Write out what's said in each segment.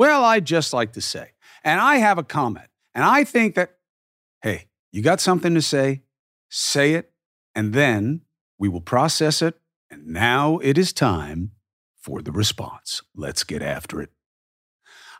Well, I'd just like to say, and I have a comment, and I think that, hey, you got something to say, say it, and then we will process it. And now it is time for the response. Let's get after it.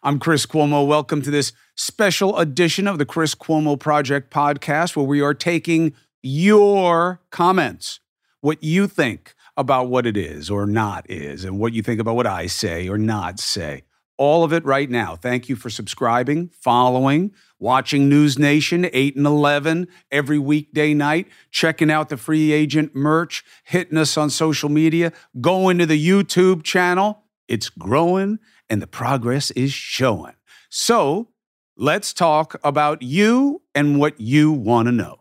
I'm Chris Cuomo. Welcome to this special edition of the Chris Cuomo Project podcast, where we are taking your comments, what you think about what it is or not is, and what you think about what I say or not say. All of it right now. Thank you for subscribing, following, watching News Nation 8 and 11 every weekday night, checking out the free agent merch, hitting us on social media, going to the YouTube channel. It's growing and the progress is showing. So let's talk about you and what you want to know.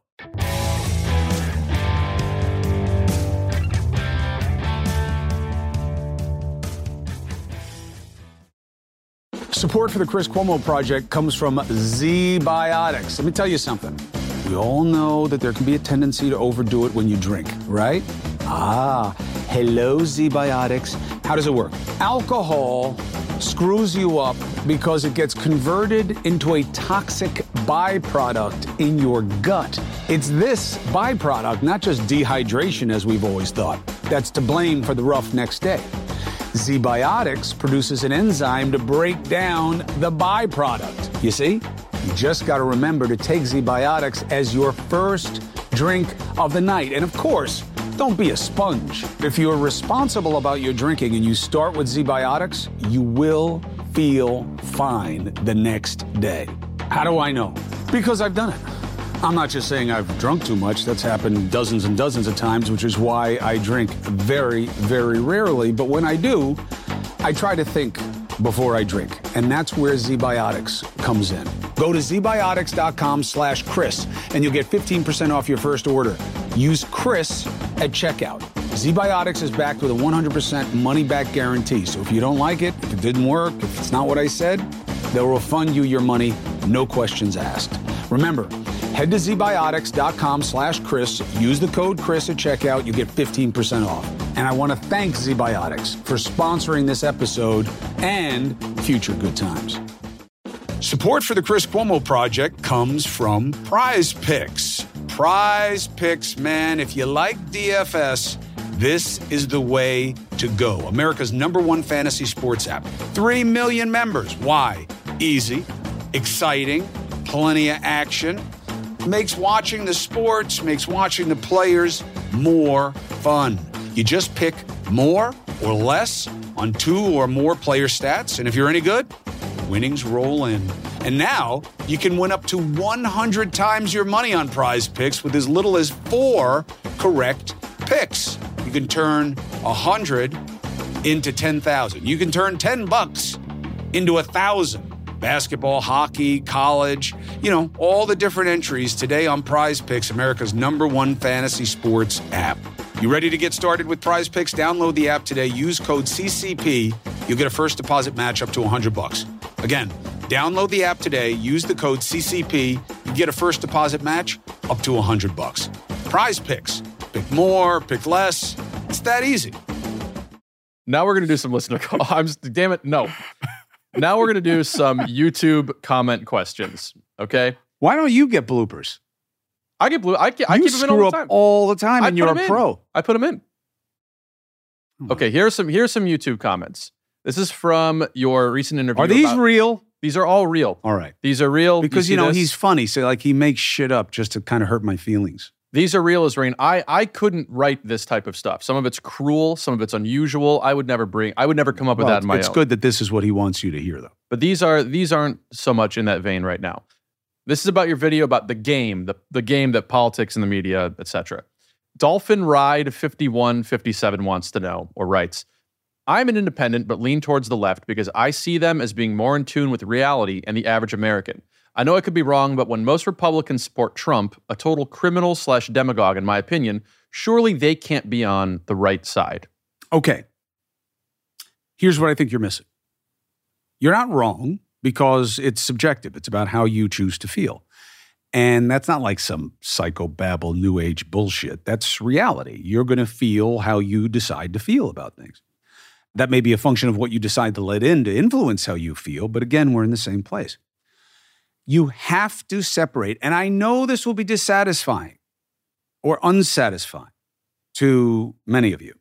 Support for the Chris Cuomo Project comes from ZBiotics. Let me tell you something. We all know that there can be a tendency to overdo it when you drink, right? Ah, hello, ZBiotics. How does it work? Alcohol screws you up because it gets converted into a toxic byproduct in your gut. It's this byproduct, not just dehydration as we've always thought, that's to blame for the rough next day. ZBiotics produces an enzyme to break down the byproduct. You see? You just got to remember to take ZBiotics as your first drink of the night. And of course, don't be a sponge. If you're responsible about your drinking and you start with ZBiotics, you will feel fine the next day. How do I know? Because I've done it. I'm not just saying I've drunk too much. That's happened dozens and dozens of times, which is why I drink very, very rarely. But when I do, I try to think before I drink. And that's where ZBiotics comes in. Go to zbiotics.com slash Chris and you'll get 15% off your first order. Use Chris at checkout. ZBiotics is backed with a 100% money back guarantee. So if you don't like it, if it didn't work, if it's not what I said, they'll refund you your money, no questions asked. Remember, head to zbiotics.com slash Chris, use the code Chris at checkout, you get 15% off. And I want to thank ZBiotics for sponsoring this episode and future good times. Support for the Chris Cuomo Project comes from Prize Picks. Prize Picks, man, if you like DFS, this is the way to go. America's number one fantasy sports app. Three million members. Why? Easy, exciting, plenty of action. Makes watching the sports, makes watching the players more fun. You just pick more or less on two or more player stats, and if you're any good, winnings roll in. And now you can win up to 100 times your money on prize picks with as little as four correct picks. You can turn 100 into 10,000. You can turn 10 bucks into a thousand. Basketball, hockey, college, you know, all the different entries today on Prize Picks, America's number one fantasy sports app. You ready to get started with Prize Picks? Download the app today. Use code CCP. You'll get a first deposit match up to 100 bucks. Again, download the app today. Use the code CCP. You get a first deposit match up to 100 bucks. Prize Picks. Pick more, pick less. It's that easy. Now we're gonna do some listener call. I'm just, damn it, no. Now we're gonna do some YouTube comment questions. Okay. Why don't you get bloopers? I get blue. I, get, I you keep them in all up the time. all the time, and you're a pro. I put them in. Oh. Okay, here's some here's some YouTube comments. This is from your recent interview. Are these about- real? These are all real. All right. These are real Because see you know this? he's funny, so like he makes shit up just to kind of hurt my feelings. These are real as rain. I I couldn't write this type of stuff. Some of it's cruel, some of it's unusual. I would never bring. I would never come up with Well, that in my it's own. good that this is what he wants you to hear, though. But these are these aren't so much in that vein right now. This is about your video about the game, the, the game that politics and the media, etc. Dolphin Ride 5157 wants to know or writes, I'm an independent but lean towards the left because I see them as being more in tune with reality and the average American. I know I could be wrong, but when most Republicans support Trump, a total criminal slash demagogue, in my opinion, surely they can't be on the right side. Okay. Here's what I think you're missing. You're not wrong because it's subjective. It's about how you choose to feel. And that's not like some psychobabble new age bullshit. That's reality. You're going to feel how you decide to feel about things. That may be a function of what you decide to let in to influence how you feel, but again, we're in the same place. You have to separate, and I know this will be dissatisfying or unsatisfying to many of you,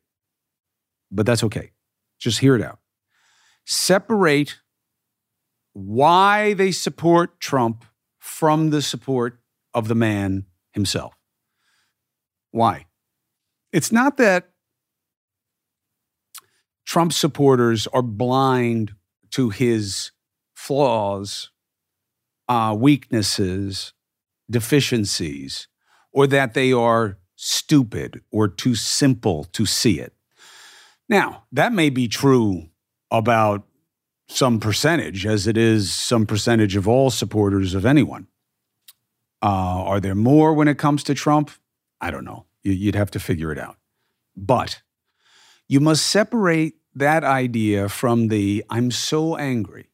but that's okay. Just hear it out. Separate why they support Trump from the support of the man himself. Why? It's not that Trump supporters are blind to his flaws, uh, weaknesses, deficiencies, or that they are stupid or too simple to see it. Now, that may be true about some percentage, as it is some percentage of all supporters of anyone. Uh, are there more when it comes to Trump? I don't know. You'd have to figure it out. But you must separate that idea from the I'm so angry.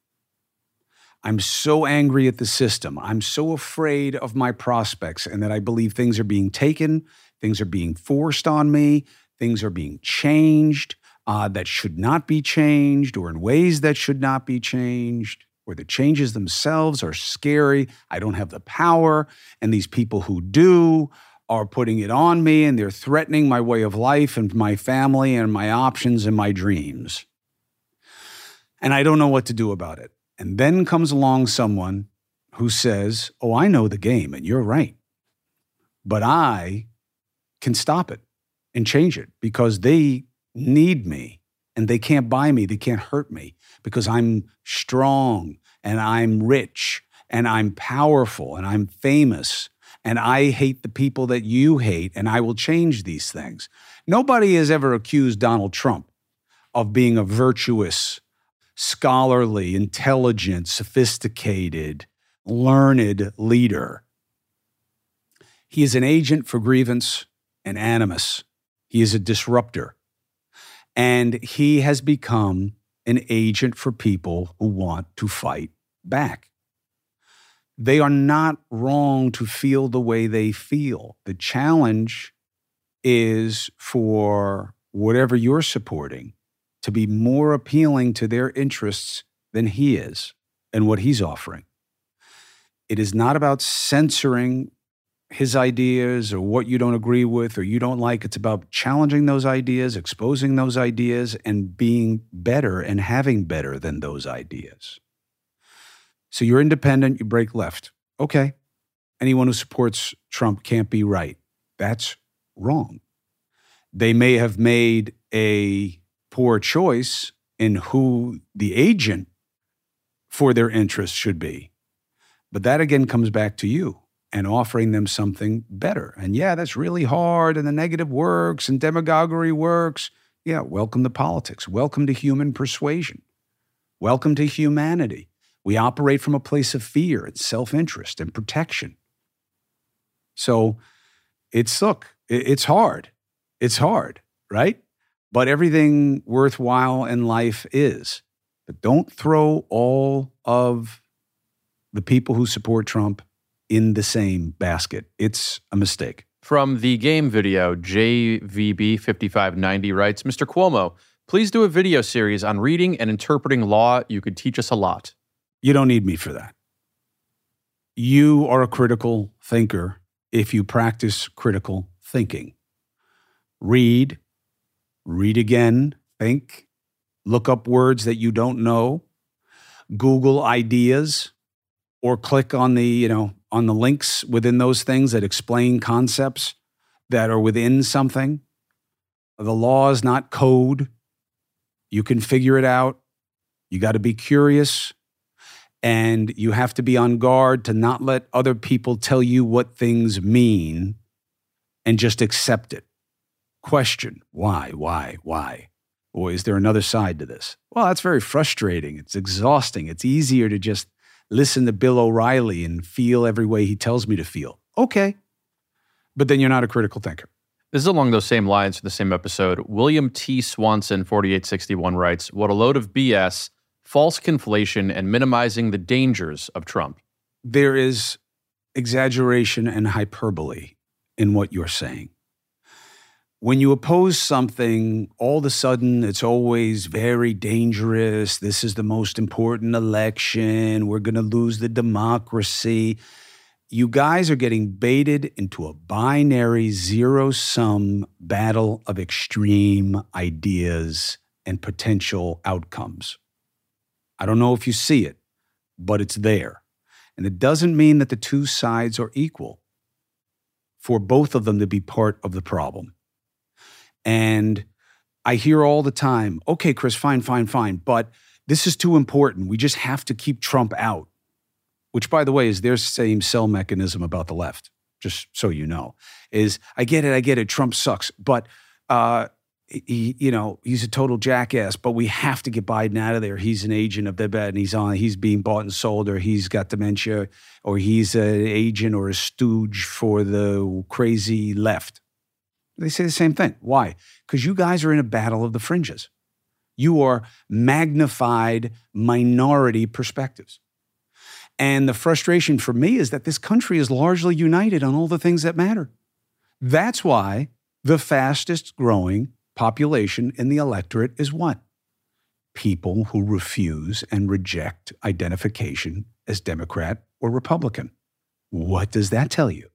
I'm so angry at the system. I'm so afraid of my prospects and that I believe things are being taken, things are being forced on me, things are being changed uh, that should not be changed or in ways that should not be changed, or the changes themselves are scary. I don't have the power. And these people who do are putting it on me and they're threatening my way of life and my family and my options and my dreams. And I don't know what to do about it. And then comes along someone who says, Oh, I know the game and you're right. But I can stop it and change it because they need me and they can't buy me, they can't hurt me because I'm strong and I'm rich and I'm powerful and I'm famous and I hate the people that you hate and I will change these things. Nobody has ever accused Donald Trump of being a virtuous, scholarly, intelligent, sophisticated, learned leader. He is an agent for grievance and animus. He is a disruptor. And he has become an agent for people who want to fight back. They are not wrong to feel the way they feel. The challenge is for whatever you're supporting to be more appealing to their interests than he is and what he's offering. It is not about censoring his ideas or what you don't agree with or you don't like. It's about challenging those ideas, exposing those ideas, and being better and having better than those ideas. So you're independent, you break left. Okay. Anyone who supports Trump can't be right. That's wrong. They may have made a poor choice in who the agent for their interests should be. But that again comes back to you and offering them something better. And yeah, that's really hard, and the negative works, and demagoguery works. Yeah, welcome to politics. Welcome to human persuasion. Welcome to humanity. We operate from a place of fear and self interest and protection. So it's, look, it's hard. It's hard, right? But everything worthwhile in life is. But don't throw all of the people who support Trump in the same basket. It's a mistake. From the game video, JVB5590 writes Mr. Cuomo, please do a video series on reading and interpreting law. You could teach us a lot. You don't need me for that. You are a critical thinker if you practice critical thinking. Read, read again, think, look up words that you don't know, Google ideas, or click on the, you know, on the links within those things that explain concepts that are within something. The law is not code. You can figure it out. You got to be curious and you have to be on guard to not let other people tell you what things mean and just accept it. Question why, why, why? Or is there another side to this? Well, that's very frustrating. It's exhausting. It's easier to just listen to Bill O'Reilly and feel every way he tells me to feel. Okay. But then you're not a critical thinker. This is along those same lines for the same episode. William T. Swanson, 4861, writes What a load of BS, false conflation, and minimizing the dangers of Trump. There is exaggeration and hyperbole in what you're saying. When you oppose something, all of a sudden it's always very dangerous. This is the most important election. We're going to lose the democracy. You guys are getting baited into a binary zero sum battle of extreme ideas and potential outcomes. I don't know if you see it, but it's there. And it doesn't mean that the two sides are equal for both of them to be part of the problem. And I hear all the time, okay, Chris, fine, fine, fine, but this is too important. We just have to keep Trump out, which, by the way, is their same cell mechanism about the left, just so you know. Is I get it, I get it, Trump sucks, but uh, he, you know, he's a total jackass, but we have to get Biden out of there. He's an agent of the bed and he's on, he's being bought and sold, or he's got dementia, or he's an agent or a stooge for the crazy left. They say the same thing. Why? Because you guys are in a battle of the fringes. You are magnified minority perspectives. And the frustration for me is that this country is largely united on all the things that matter. That's why the fastest growing population in the electorate is what? People who refuse and reject identification as Democrat or Republican. What does that tell you?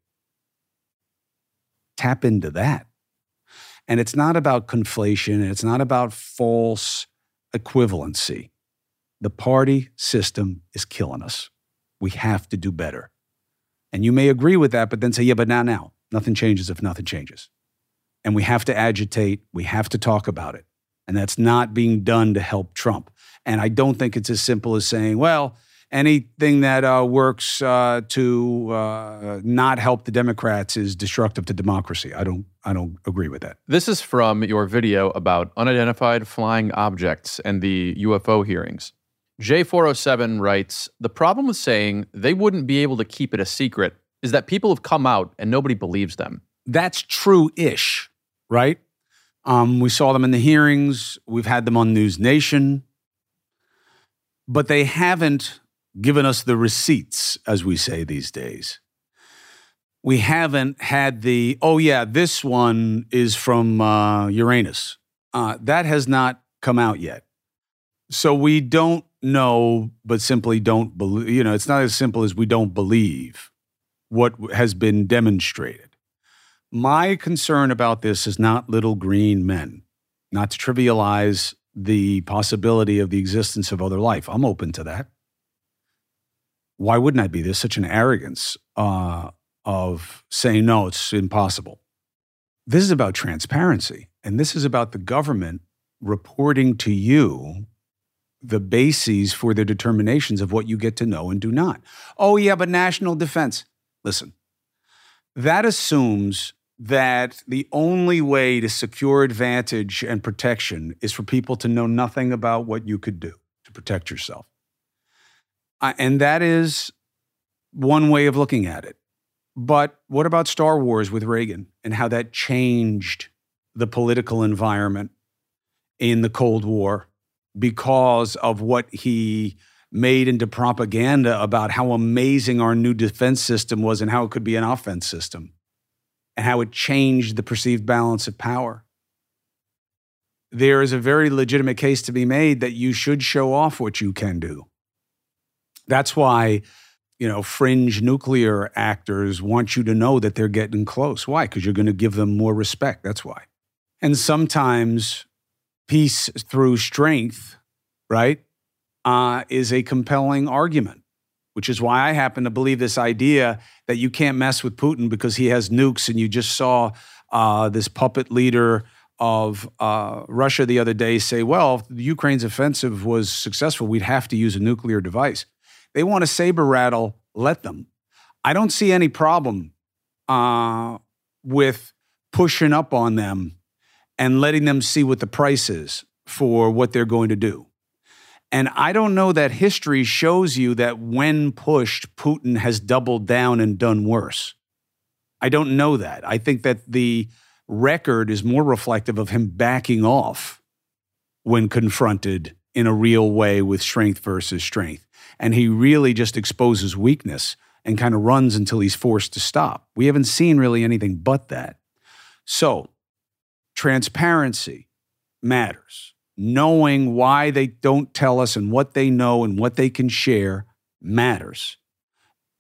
Tap into that. And it's not about conflation, and it's not about false equivalency. The party system is killing us. We have to do better. And you may agree with that, but then say, yeah, but now, now, nothing changes if nothing changes and we have to agitate, we have to talk about it. And that's not being done to help Trump. And I don't think it's as simple as saying, well, anything that uh, works uh, to uh, not help the Democrats is destructive to democracy. I don't, I don't agree with that. This is from your video about unidentified flying objects and the UFO hearings. J407 writes The problem with saying they wouldn't be able to keep it a secret is that people have come out and nobody believes them. That's true ish right? Um, we saw them in the hearings. We've had them on News Nation. But they haven't given us the receipts, as we say these days. We haven't had the, oh, yeah, this one is from uh, Uranus. Uh, that has not come out yet. So we don't know, but simply don't believe. You know, it's not as simple as we don't believe what has been demonstrated. My concern about this is not little green men, not to trivialize the possibility of the existence of other life. I'm open to that. Why wouldn't I be? There's such an arrogance uh, of saying, no, it's impossible. This is about transparency, and this is about the government reporting to you the bases for their determinations of what you get to know and do not. Oh, yeah, but national defense. Listen, that assumes that the only way to secure advantage and protection is for people to know nothing about what you could do to protect yourself. And that is one way of looking at it. But what about Star Wars with Reagan and how that changed the political environment in the Cold War because of what he made into propaganda about how amazing our new defense system was and how it could be an offense system? and how it changed the perceived balance of power. There is a very legitimate case to be made that you should show off what you can do. That's why, you know, fringe nuclear actors want you to know that they're getting close. Why? Because you're going to give them more respect. That's why. And sometimes peace through strength, right, uh, is a compelling argument which is why I happen to believe this idea that you can't mess with Putin because he has nukes. And you just saw uh, this puppet leader of uh, Russia the other day say, well, if Ukraine's offensive was successful, we'd have to use a nuclear device. They want to saber rattle, let them. I don't see any problem uh, with pushing up on them and letting them see what the price is for what they're going to do. And I don't know that history shows you that when pushed, Putin has doubled down and done worse. I don't know that. I think that the record is more reflective of him backing off when confronted in a real way with strength versus strength. And he really just exposes weakness and kind of runs until he's forced to stop. We haven't seen really anything but that. So transparency matters. Knowing why they don't tell us and what they know and what they can share matters.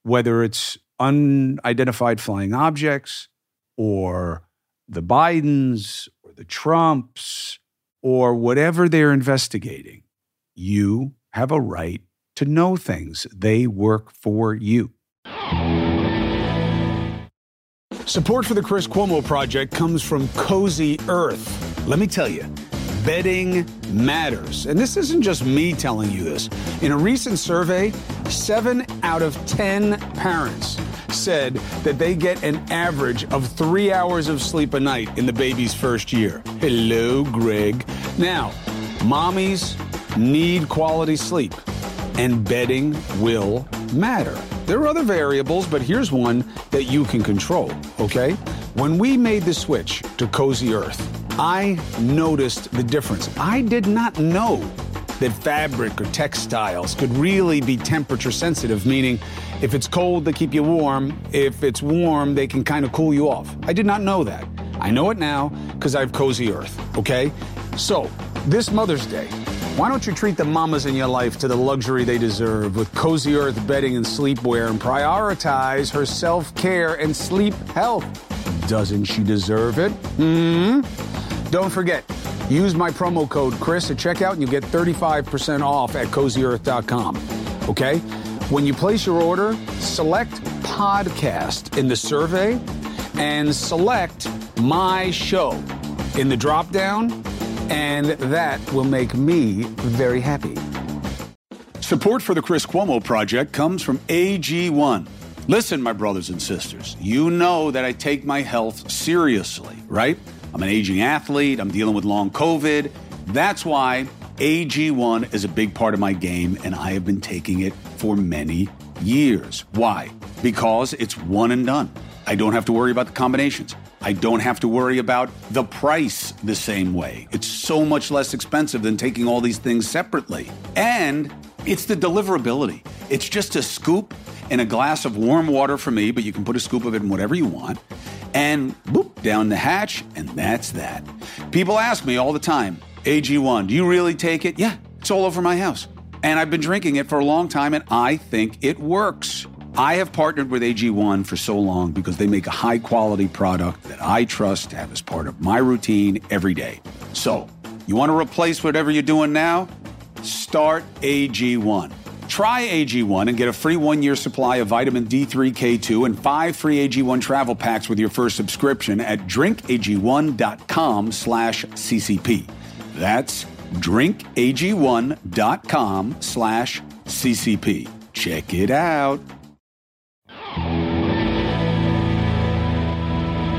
Whether it's unidentified flying objects or the Bidens or the Trumps or whatever they're investigating, you have a right to know things. They work for you. Support for the Chris Cuomo Project comes from Cozy Earth. Let me tell you, bedding matters. And this isn't just me telling you this. In a recent survey, seven out of 10 parents said that they get an average of three hours of sleep a night in the baby's first year. Hello, Greg. Now, mommies need quality sleep, and bedding will matter. There are other variables, but here's one that you can control, okay? When we made the switch to Cozy Earth, I noticed the difference. I did not know that fabric or textiles could really be temperature sensitive, meaning if it's cold, they keep you warm. If it's warm, they can kind of cool you off. I did not know that. I know it now because I have Cozy Earth, okay? So, this Mother's Day, why don't you treat the mamas in your life to the luxury they deserve with Cozy Earth bedding and sleepwear and prioritize her self care and sleep health? Doesn't she deserve it? Hmm? Don't forget, use my promo code Chris at checkout and you get 35% off at cozyearth.com. Okay? When you place your order, select podcast in the survey and select my show in the drop down and that will make me very happy. Support for the Chris Cuomo Project comes from AG1. Listen, my brothers and sisters, you know that I take my health seriously, right? I'm an aging athlete, I'm dealing with long COVID. That's why AG1 is a big part of my game, and I have been taking it for many years. Why? Because it's one and done. I don't have to worry about the combinations. I don't have to worry about the price the same way. It's so much less expensive than taking all these things separately. And it's the deliverability. It's just a scoop and a glass of warm water for me, but you can put a scoop of it in whatever you want. And boop, down the hatch, and that's that. People ask me all the time, AG1, do you really take it? Yeah, it's all over my house. And I've been drinking it for a long time, and I think it works. I have partnered with AG1 for so long because they make a high quality product that I trust to have as part of my routine every day. So, you want to replace whatever you're doing now? Start AG1. Try AG1 and get a free one year supply of vitamin D3, K2, and five free AG1 travel packs with your first subscription at drinkag1.com slash CCP. That's drinkag1.com slash CCP. Check it out.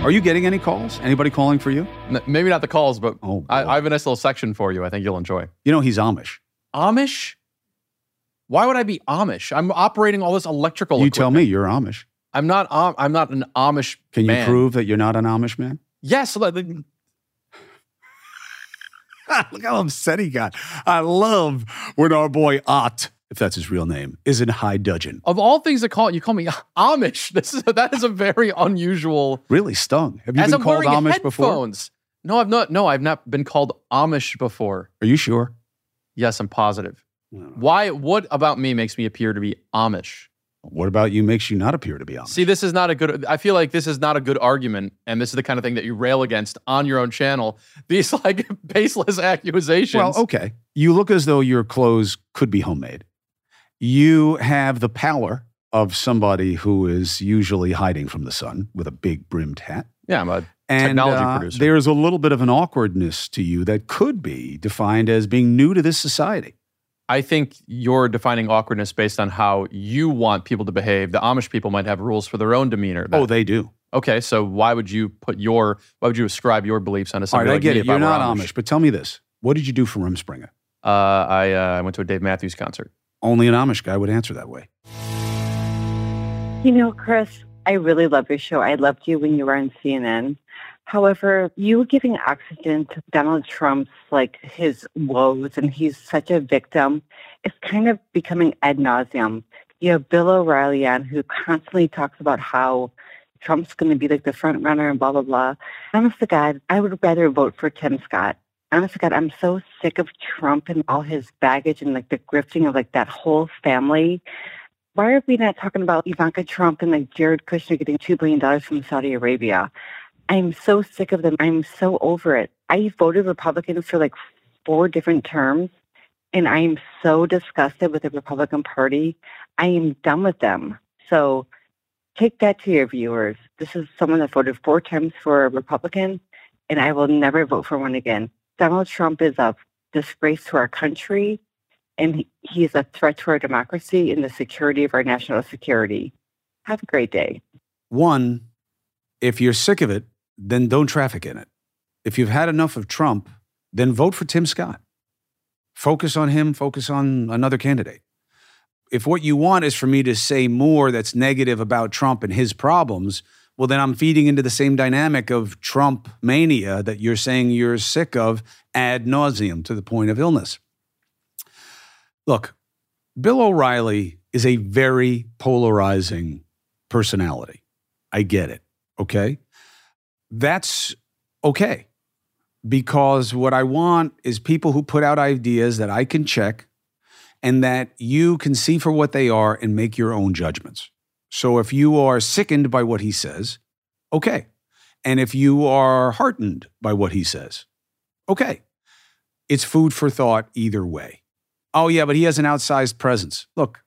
Are you getting any calls? Anybody calling for you? N- maybe not the calls, but Oh, I. I have a nice little section for you. I think you'll enjoy. You know, he's Amish. Amish? Why would I be Amish? I'm operating all this electrical. You tell me you're Amish. I'm not. Am- I'm not an Amish. Can you man. prove that you're not an Amish man? Yes. like, Look how upset he got. I love when our boy Ott, if that's his real name, is in high dudgeon. Of all things to call you call me Amish. This is that is a very unusual. Really stung. Have you been I'm called Amish before? No, I've not. No, I've not been called Amish before. Are you sure? Yes, I'm positive. Why? What about me makes me appear to be Amish? What about you makes you not appear to be Amish? See, this is not a good. I feel like this is not a good argument, and this is the kind of thing that you rail against on your own channel. These like baseless accusations. well, okay. You look as though your clothes could be homemade. You have the pallor of somebody who is usually hiding from the sun with a big brimmed hat. yeah, I'm a And Technology uh, producer. there's a little bit of an awkwardness to you that could be defined as being new to this society. I think you're defining awkwardness based on how you want people to behave. The Amish people might have rules for their own demeanor. Oh, they do. okay. So why would you put your why would you ascribe your beliefs onto All somebody right, I like get it. You're not Amish. but tell me this: What did you do for Rumspringa? Uh, I uh, I went to a Dave Matthews concert. Only an Amish guy would answer that way. You know, Chris, I really love your show. I loved you when you were on CNN. However, you giving oxygen to Donald Trump's like his woes, and he's such a victim. It's kind of becoming ad nauseum. You have Bill O'Reilly on who constantly talks about how Trump's going to be like the front runner and blah, blah, blah. Honest to God, I would rather vote for Tim Scott. Honest to God, I'm so sick of Trump and all his baggage and like the grifting of like that whole family. Why are we not talking about Ivanka Trump and like Jared Kushner getting $2 billion from Saudi Arabia? I'm so sick of them. I'm so over it. I voted Republican for like four different terms, and I am so disgusted with the Republican Party. I am done with them. So take that to your viewers. This is someone that voted four times for a Republican, and I will never vote for one again. Donald Trump is a disgrace to our country, and he, is a threat to our democracy and the security of our national security. Have a great day. One, if you're sick of it, then don't traffic in it. If you've had enough of Trump, then vote for Tim Scott. Focus on him, focus on another candidate. If what you want is for me to say more that's negative about Trump and his problems, well, then I'm feeding into the same dynamic of Trump mania that you're saying you're sick of ad nauseum to the point of illness. Look, Bill O'Reilly is a very polarizing personality. I get it. Okay that's okay because what I want is people who put out ideas that I can check and that you can see for what they are and make your own judgments. So if you are sickened by what he says, okay. And if you are heartened by what he says, okay. It's food for thought either way. Oh, yeah, but he has an outsized presence. Look,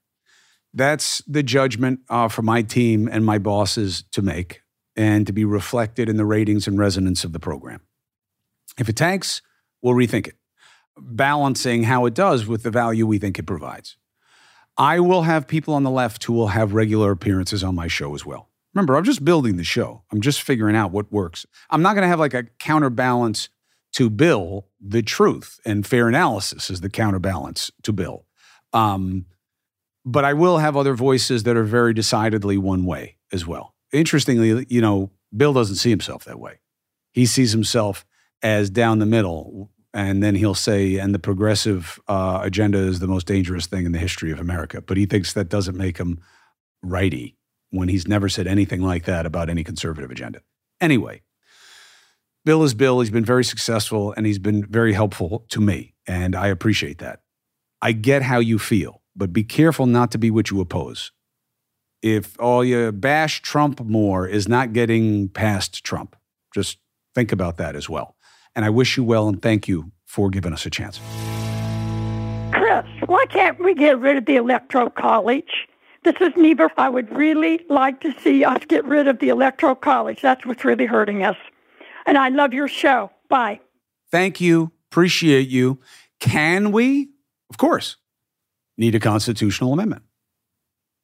that's the judgment uh, for my team and my bosses to make and to be reflected in the ratings and resonance of the program. If it tanks, we'll rethink it, balancing how it does with the value we think it provides. I will have people on the left who will have regular appearances on my show as well. Remember, I'm just building the show. I'm just figuring out what works. I'm not going to have like a counterbalance to Bill. The truth and fair analysis is the counterbalance to Bill. Um, but I will have other voices that are very decidedly one way as well interestingly, you know, Bill doesn't see himself that way. He sees himself as down the middle, and then he'll say, "And the progressive uh, agenda is the most dangerous thing in the history of America." But he thinks that doesn't make him righty when he's never said anything like that about any conservative agenda. Anyway, Bill is Bill. He's been very successful, and he's been very helpful to me, and I appreciate that. I get how you feel, but be careful not to be what you oppose if all you bash Trump more is not getting past Trump. Just think about that as well. And I wish you well and thank you for giving us a chance. Chris, why can't we get rid of the Electoral College? This is Neva. I would really like to see us get rid of the Electoral College. That's what's really hurting us. And I love your show. Bye. Thank you. Appreciate you. Can we? Of course. Need a constitutional amendment.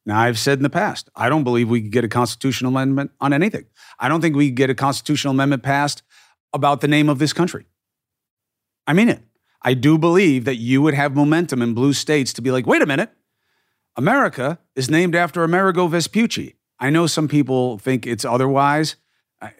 Now, I've said in the past, I don't believe we could get a constitutional amendment on anything. I don't think we could get a constitutional amendment passed about the name of this country. I mean it. I do believe that you would have momentum in blue states to be like, wait a minute, America is named after Amerigo Vespucci. I know some people think it's otherwise.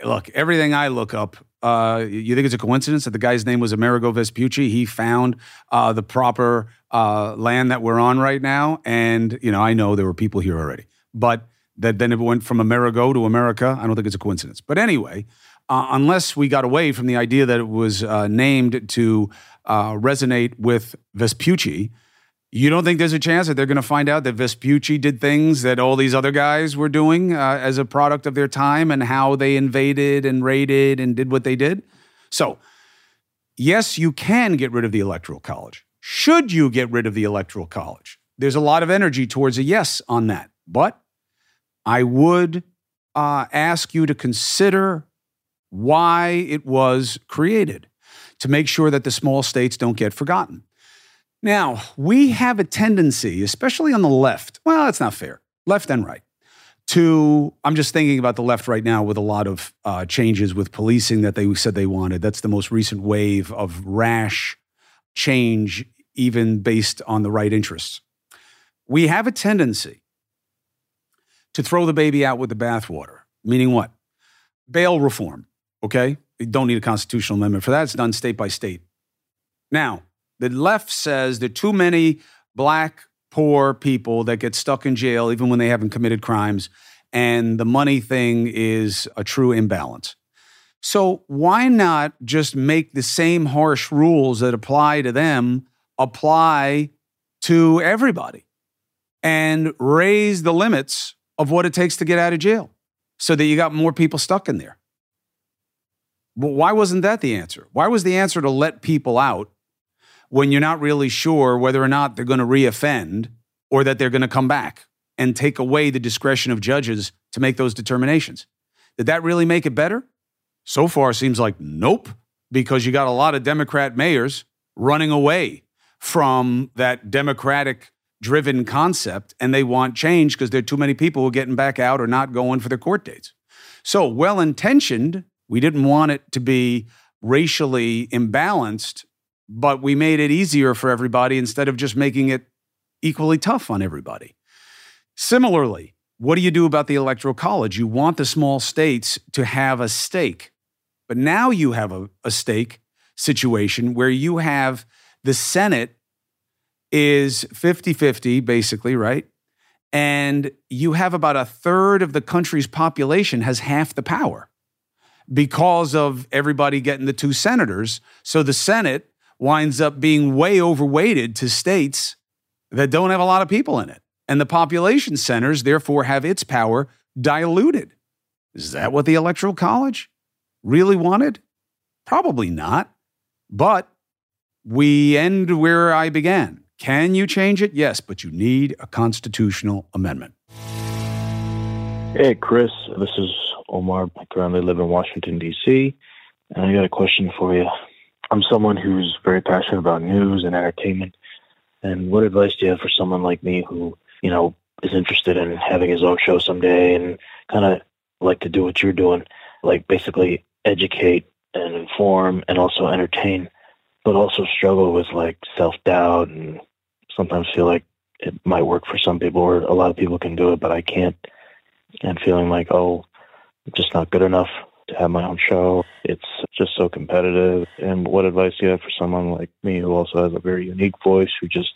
Look, everything I look up uh, you think it's a coincidence that the guy's name was Amerigo Vespucci? He found uh, the proper uh, land that we're on right now, and you know, I know there were people here already, but that then it went from Amerigo to America. I don't think it's a coincidence. But anyway, uh, unless we got away from the idea that it was uh, named to uh, resonate with Vespucci, you don't think there's a chance that they're going to find out that Vespucci did things that all these other guys were doing uh, as a product of their time and how they invaded and raided and did what they did? So, yes, you can get rid of the Electoral College. Should you get rid of the Electoral College? There's a lot of energy towards a yes on that. But I would uh, ask you to consider why it was created to make sure that the small states don't get forgotten. Now, we have a tendency, especially on the left, well, that's not fair, left and right, to, I'm just thinking about the left right now with a lot of uh, changes with policing that they said they wanted. That's the most recent wave of rash change, even based on the right interests. We have a tendency to throw the baby out with the bathwater, meaning what? Bail reform, okay? You don't need a constitutional amendment for that. It's done state by state. Now, the left says there are too many black, poor people that get stuck in jail even when they haven't committed crimes. and the money thing is a true imbalance. So why not just make the same harsh rules that apply to them apply to everybody and raise the limits of what it takes to get out of jail so that you got more people stuck in there? Well, why wasn't that the answer? Why was the answer to let people out when you're not really sure whether or not they're going to reoffend or that they're going to come back and take away the discretion of judges to make those determinations? Did that really make it better? So far, seems like nope, because you got a lot of Democrat mayors running away from that Democratic driven concept and they want change because there are too many people who are getting back out or not going for their court dates. So, well intentioned, we didn't want it to be racially imbalanced, but we made it easier for everybody instead of just making it equally tough on everybody. Similarly, what do you do about the electoral college? You want the small states to have a stake. But now you have a, a stake situation where you have the Senate is 50 50, basically, right? And you have about a third of the country's population has half the power because of everybody getting the two senators. So the Senate winds up being way overweighted to states that don't have a lot of people in it. And the population centers, therefore, have its power diluted. Is that what the Electoral College really wanted? Probably not. But we end where I began. Can you change it? Yes, but you need a constitutional amendment. Hey, Chris, this is Omar. I currently live in Washington, D.C., and I got a question for you. I'm someone who's very passionate about news and entertainment. And what advice do you have for someone like me who, you know, is interested in having his own show someday and kind of like to do what you're doing, like basically educate and inform and also entertain, but also struggle with like self doubt and sometimes feel like it might work for some people or a lot of people can do it, but I can't. And feeling like, oh, just not good enough to have my own show. It's just so competitive. And what advice do you have for someone like me who also has a very unique voice, who just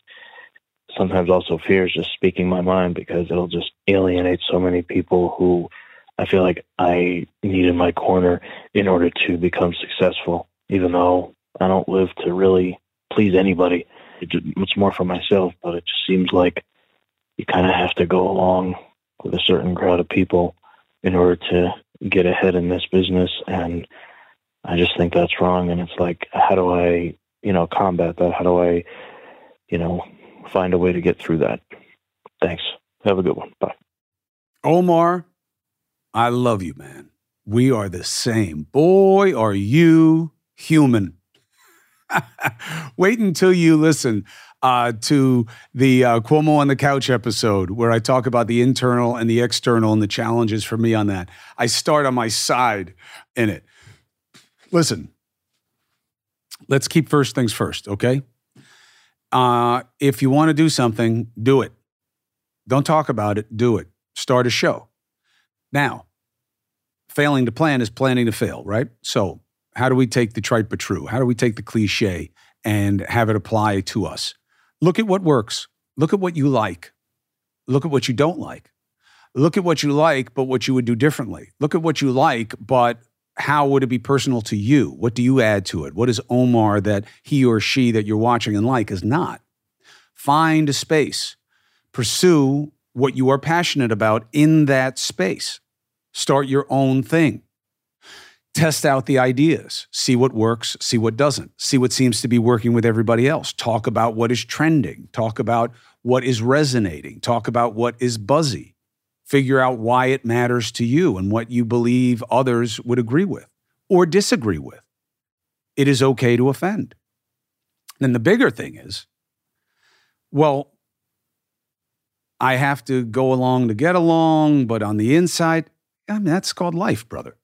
sometimes also fears just speaking my mind because it'll just alienate so many people who I feel like I need in my corner in order to become successful, even though I don't live to really please anybody. It's more for myself, but it just seems like you kind of have to go along with a certain crowd of people in order to get ahead in this business. And I just think that's wrong. And it's like, how do I, you know, combat that? How do I, you know, find a way to get through that? Thanks. Have a good one. Bye. Omar, I love you, man. We are the same. Boy, are you human. Wait until you listen uh, to the uh, Cuomo on the Couch episode where I talk about the internal and the external and the challenges for me on that. I start on my side in it. Listen, let's keep first things first, okay? Uh, if you want to do something, do it. Don't talk about it, do it. Start a show. Now, failing to plan is planning to fail, right? So, how do we take the trite but true? How do we take the cliche and have it apply to us? Look at what works. Look at what you like. Look at what you don't like. Look at what you like, but what you would do differently. Look at what you like, but how would it be personal to you? What do you add to it? What is Omar that he or she that you're watching and like is not? Find a space. Pursue what you are passionate about in that space. Start your own thing test out the ideas, see what works, see what doesn't, see what seems to be working with everybody else, talk about what is trending, talk about what is resonating, talk about what is buzzy, figure out why it matters to you and what you believe others would agree with or disagree with. It is okay to offend. Then the bigger thing is, well, I have to go along to get along, but on the inside, I mean, that's called life, brother.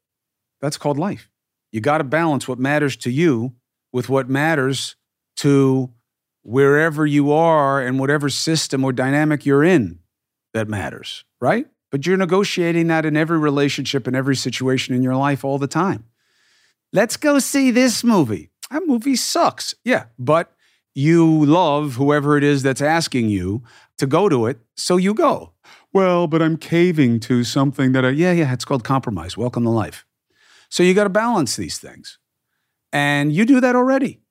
That's called life. You got to balance what matters to you with what matters to wherever you are and whatever system or dynamic you're in that matters, right? But you're negotiating that in every relationship and every situation in your life all the time. Let's go see this movie. That movie sucks. Yeah, but you love whoever it is that's asking you to go to it, so you go. Well, but I'm caving to something that I, yeah, yeah, it's called compromise. Welcome to life. So you got to balance these things. And you do that already.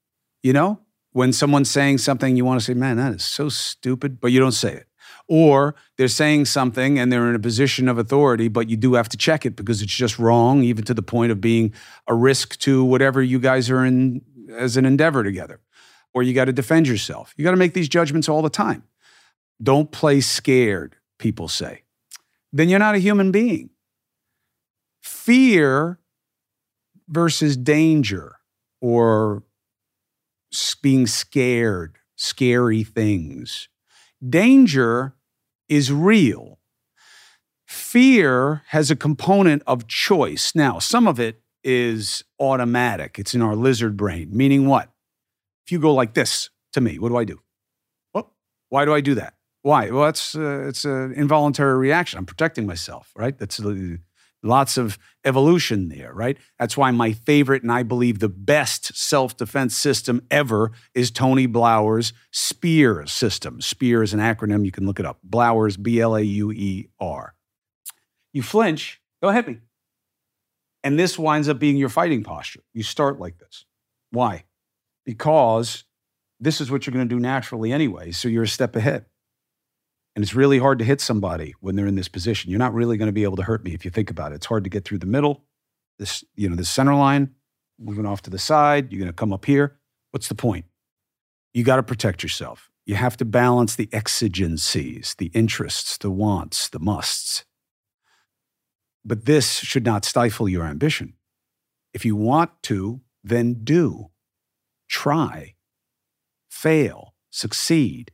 You know, when someone's saying something, you want to say, man, that is so stupid, but you don't say it. Or they're saying something and they're in a position of authority, but you do have to check it because it's just wrong, even to the point of being a risk to whatever you guys are in as an endeavor together. Or you got to defend yourself. You got to make these judgments all the time. Don't play scared, people say. Then you're not a human being. Fear versus danger or being scared, scary things. Danger is real. Fear has a component of choice. Now, some of it is automatic, it's in our lizard brain, meaning what? If you go like this to me, what do I do? What? Why do I do that? Why? Well, it's uh, it's an involuntary reaction. I'm protecting myself, right? That's Lots of evolution there, right? That's why my favorite and I believe the best self defense system ever is Tony Blauer's SPEAR system. SPEAR is an acronym, you can look it up. Blauer's, B L A U E R. You flinch, go ahead me. And this winds up being your fighting posture. You start like this. Why? Because this is what you're going to do naturally anyway. So you're a step ahead. And it's really hard to hit somebody when they're in this position. You're not really going to be able to hurt me if you think about it. It's hard to get through the middle, this, you know, the center line, moving off to the side. You're going to come up here. What's the point? You got to protect yourself. You have to balance the exigencies, the interests, the wants, the musts. But this should not stifle your ambition. If you want to, then do. Try, fail, succeed,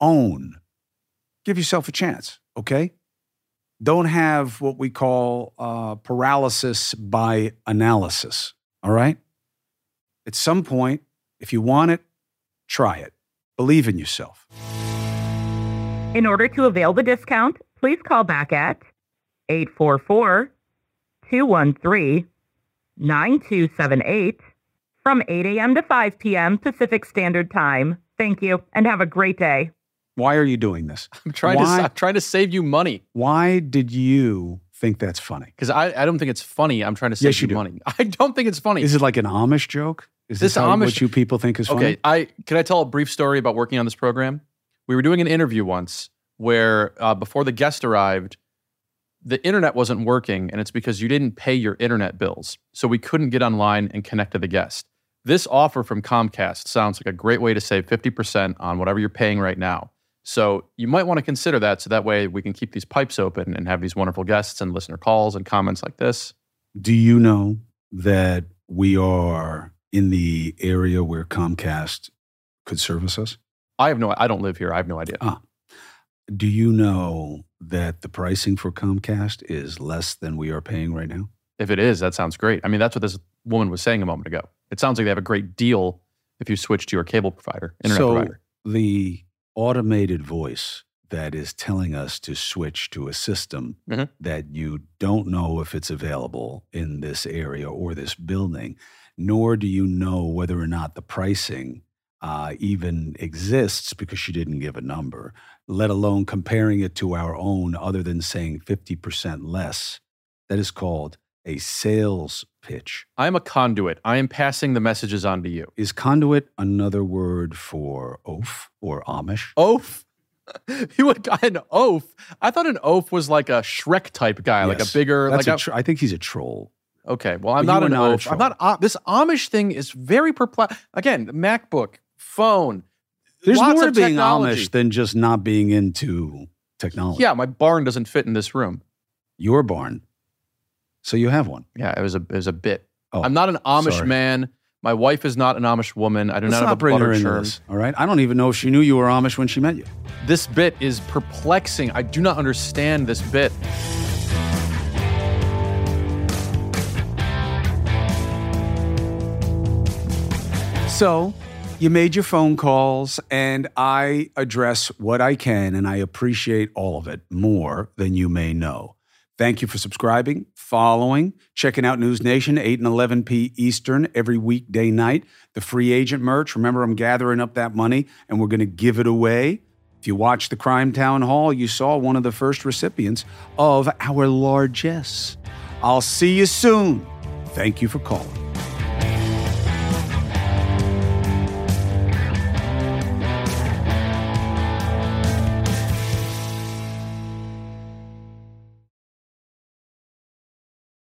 own, give yourself a chance, okay? Don't have what we call uh, paralysis by analysis, all right? At some point, if you want it, try it. Believe in yourself. In order to avail the discount, please call back at 844 213 9278 from 8 a.m. to 5 p.m. Pacific Standard Time. Thank you and have a great day. Why are you doing this? I'm trying Why? to I'm trying to save you money. Why did you think that's funny? Because I, I don't think it's funny. I'm trying to save yes, you, you money. I don't think it's funny. Is it like an Amish joke? Is this, this how, Amish, what you people think is funny? Okay, I can I tell a brief story about working on this program? We were doing an interview once where uh, before the guest arrived, the internet wasn't working, and it's because you didn't pay your internet bills, so we couldn't get online and connect to the guest. This offer from Comcast sounds like a great way to save 50% on whatever you're paying right now. So you might want to consider that so that way we can keep these pipes open and have these wonderful guests and listener calls and comments like this. Do you know that we are in the area where Comcast could service us? I have no I don't live here. I have no idea. Ah. Do you know that the pricing for Comcast is less than we are paying right now? If it is, that sounds great. I mean, that's what this woman was saying a moment ago. It sounds like they have a great deal if you switch to your cable provider, internet so provider. The automated voice that is telling us to switch to a system mm-hmm. that you don't know if it's available in this area or this building, nor do you know whether or not the pricing uh, even exists because she didn't give a number, let alone comparing it to our own, other than saying 50% less. That is called a sales pitch. I am a conduit. I am passing the messages on to you. Is conduit another word for oaf or Amish? Oaf? you would an oaf? I thought an oaf was like a Shrek type guy, yes. like a bigger. That's like a tr- I think he's a troll. Okay, well, I'm not an not oaf. I'm not. Uh, this Amish thing is very perplexing. Again, MacBook, phone. There's more to being Amish than just not being into technology. Yeah, my barn doesn't fit in this room. Your barn. So you have one. Yeah, it was a it was a bit. Oh, I'm not an Amish sorry. man. My wife is not an Amish woman. I do Let's not, have a bring butter churn. All right. I don't even know if she knew you were Amish when she met you. This bit is perplexing. I do not understand this bit. So, you made your phone calls, and I address what I can, and I appreciate all of it more than you may know Thank you for subscribing, following, checking out News Nation, 8 and 11 p. Eastern every weekday night. The free agent merch. Remember, I'm gathering up that money and we're going to give it away. If you watched the Crime Town Hall, you saw one of the first recipients of our largesse. I'll see you soon. Thank you for calling.